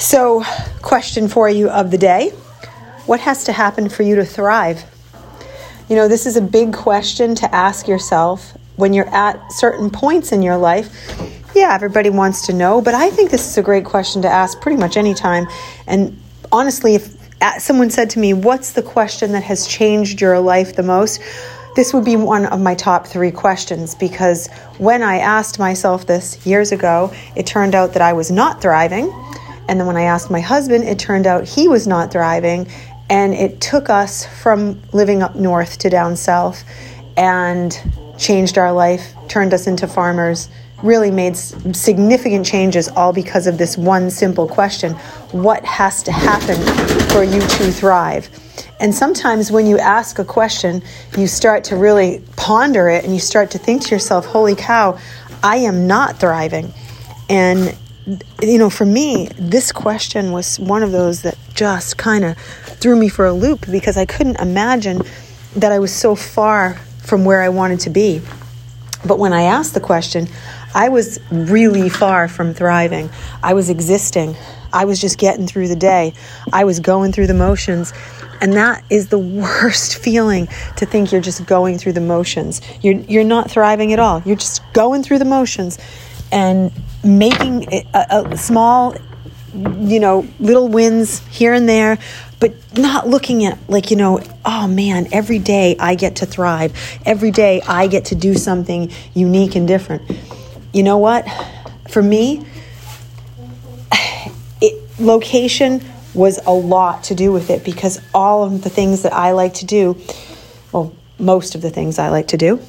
So, question for you of the day What has to happen for you to thrive? You know, this is a big question to ask yourself when you're at certain points in your life. Yeah, everybody wants to know, but I think this is a great question to ask pretty much any time. And honestly, if uh, someone said to me, What's the question that has changed your life the most? This would be one of my top three questions because when I asked myself this years ago, it turned out that I was not thriving. And then when I asked my husband, it turned out he was not thriving. And it took us from living up north to down south and changed our life, turned us into farmers, really made significant changes all because of this one simple question What has to happen for you to thrive? And sometimes when you ask a question, you start to really ponder it and you start to think to yourself, Holy cow, I am not thriving. And you know, for me, this question was one of those that just kind of threw me for a loop because I couldn't imagine that I was so far from where I wanted to be. But when I asked the question, I was really far from thriving. I was existing. I was just getting through the day. I was going through the motions. And that is the worst feeling to think you're just going through the motions. You're, you're not thriving at all. You're just going through the motions and making a, a small, you know, little wins here and there, but not looking at like, you know, oh man, every day I get to thrive. Every day I get to do something unique and different. You know what? For me, it, location was a lot to do with it because all of the things that I like to do, well, most of the things I like to do,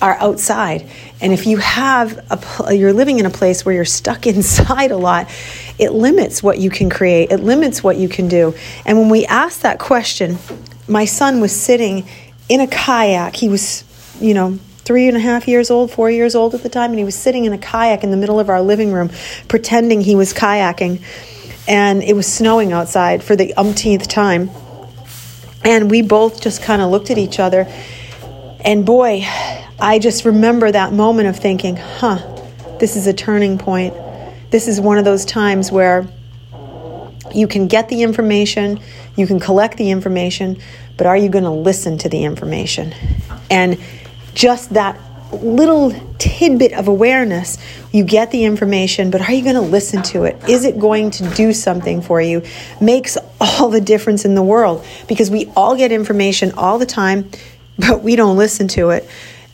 are outside. And if you have a you're living in a place where you're stuck inside a lot, it limits what you can create. It limits what you can do. And when we asked that question, my son was sitting in a kayak. He was, you know, three and a half years old, four years old at the time, and he was sitting in a kayak in the middle of our living room, pretending he was kayaking. And it was snowing outside for the umpteenth time. And we both just kind of looked at each other. And boy, I just remember that moment of thinking, huh, this is a turning point. This is one of those times where you can get the information, you can collect the information, but are you going to listen to the information? And just that little tidbit of awareness, you get the information, but are you going to listen to it? Is it going to do something for you? Makes all the difference in the world because we all get information all the time, but we don't listen to it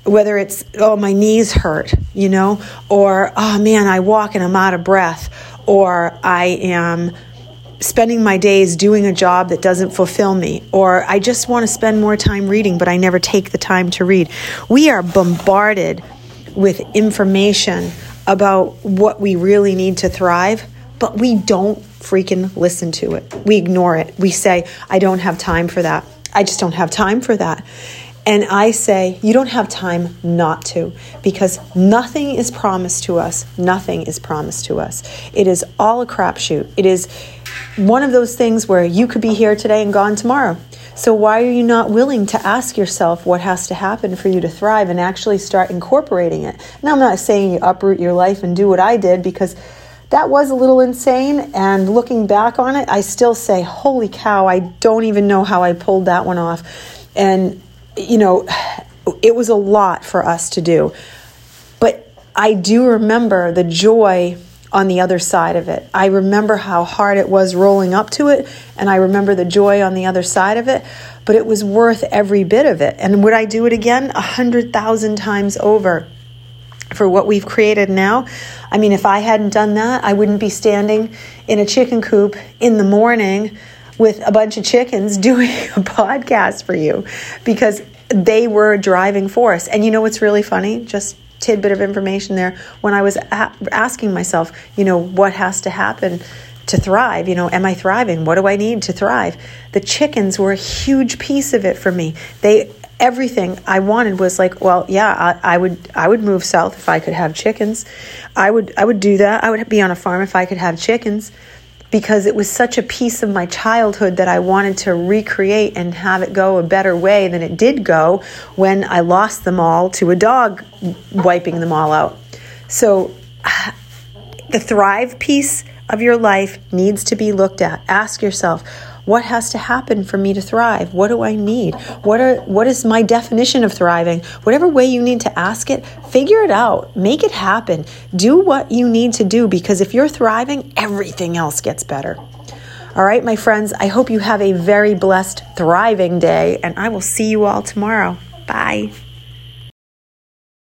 whether it's oh my knees hurt you know or oh man i walk and i'm out of breath or i am spending my days doing a job that doesn't fulfill me or i just want to spend more time reading but i never take the time to read. We are bombarded with information about what we really need to thrive but we don't freaking listen to it. We ignore it. We say i don't have time for that. I just don't have time for that and I say, you don't have time not to, because nothing is promised to us. Nothing is promised to us. It is all a crapshoot. It is one of those things where you could be here today and gone tomorrow. So, why are you not willing to ask yourself what has to happen for you to thrive and actually start incorporating it? Now, I'm not saying you uproot your life and do what I did because that was a little insane. And looking back on it, I still say, holy cow, I don't even know how I pulled that one off. And you know, it was a lot for us to do. But I do remember the joy on the other side of it. I remember how hard it was rolling up to it, and I remember the joy on the other side of it, but it was worth every bit of it. And would I do it again? A hundred thousand times over for what we've created now. I mean, if I hadn't done that, I wouldn't be standing in a chicken coop in the morning with a bunch of chickens doing a podcast for you because they were driving force. And you know what's really funny? Just tidbit of information there. When I was a- asking myself, you know, what has to happen to thrive. You know, am I thriving? What do I need to thrive? The chickens were a huge piece of it for me. They everything I wanted was like, well, yeah, I, I, would I would move south if I could have chickens. I would I would do that. I would be on a farm if I could have chickens because it was such a piece of my childhood that I wanted to recreate and have it go a better way than it did go when I lost them all to a dog wiping them all out. So the thrive piece of your life needs to be looked at. Ask yourself, what has to happen for me to thrive? What do I need? What are what is my definition of thriving? Whatever way you need to ask it, figure it out. Make it happen. Do what you need to do because if you're thriving, everything else gets better. All right, my friends, I hope you have a very blessed, thriving day, and I will see you all tomorrow. Bye.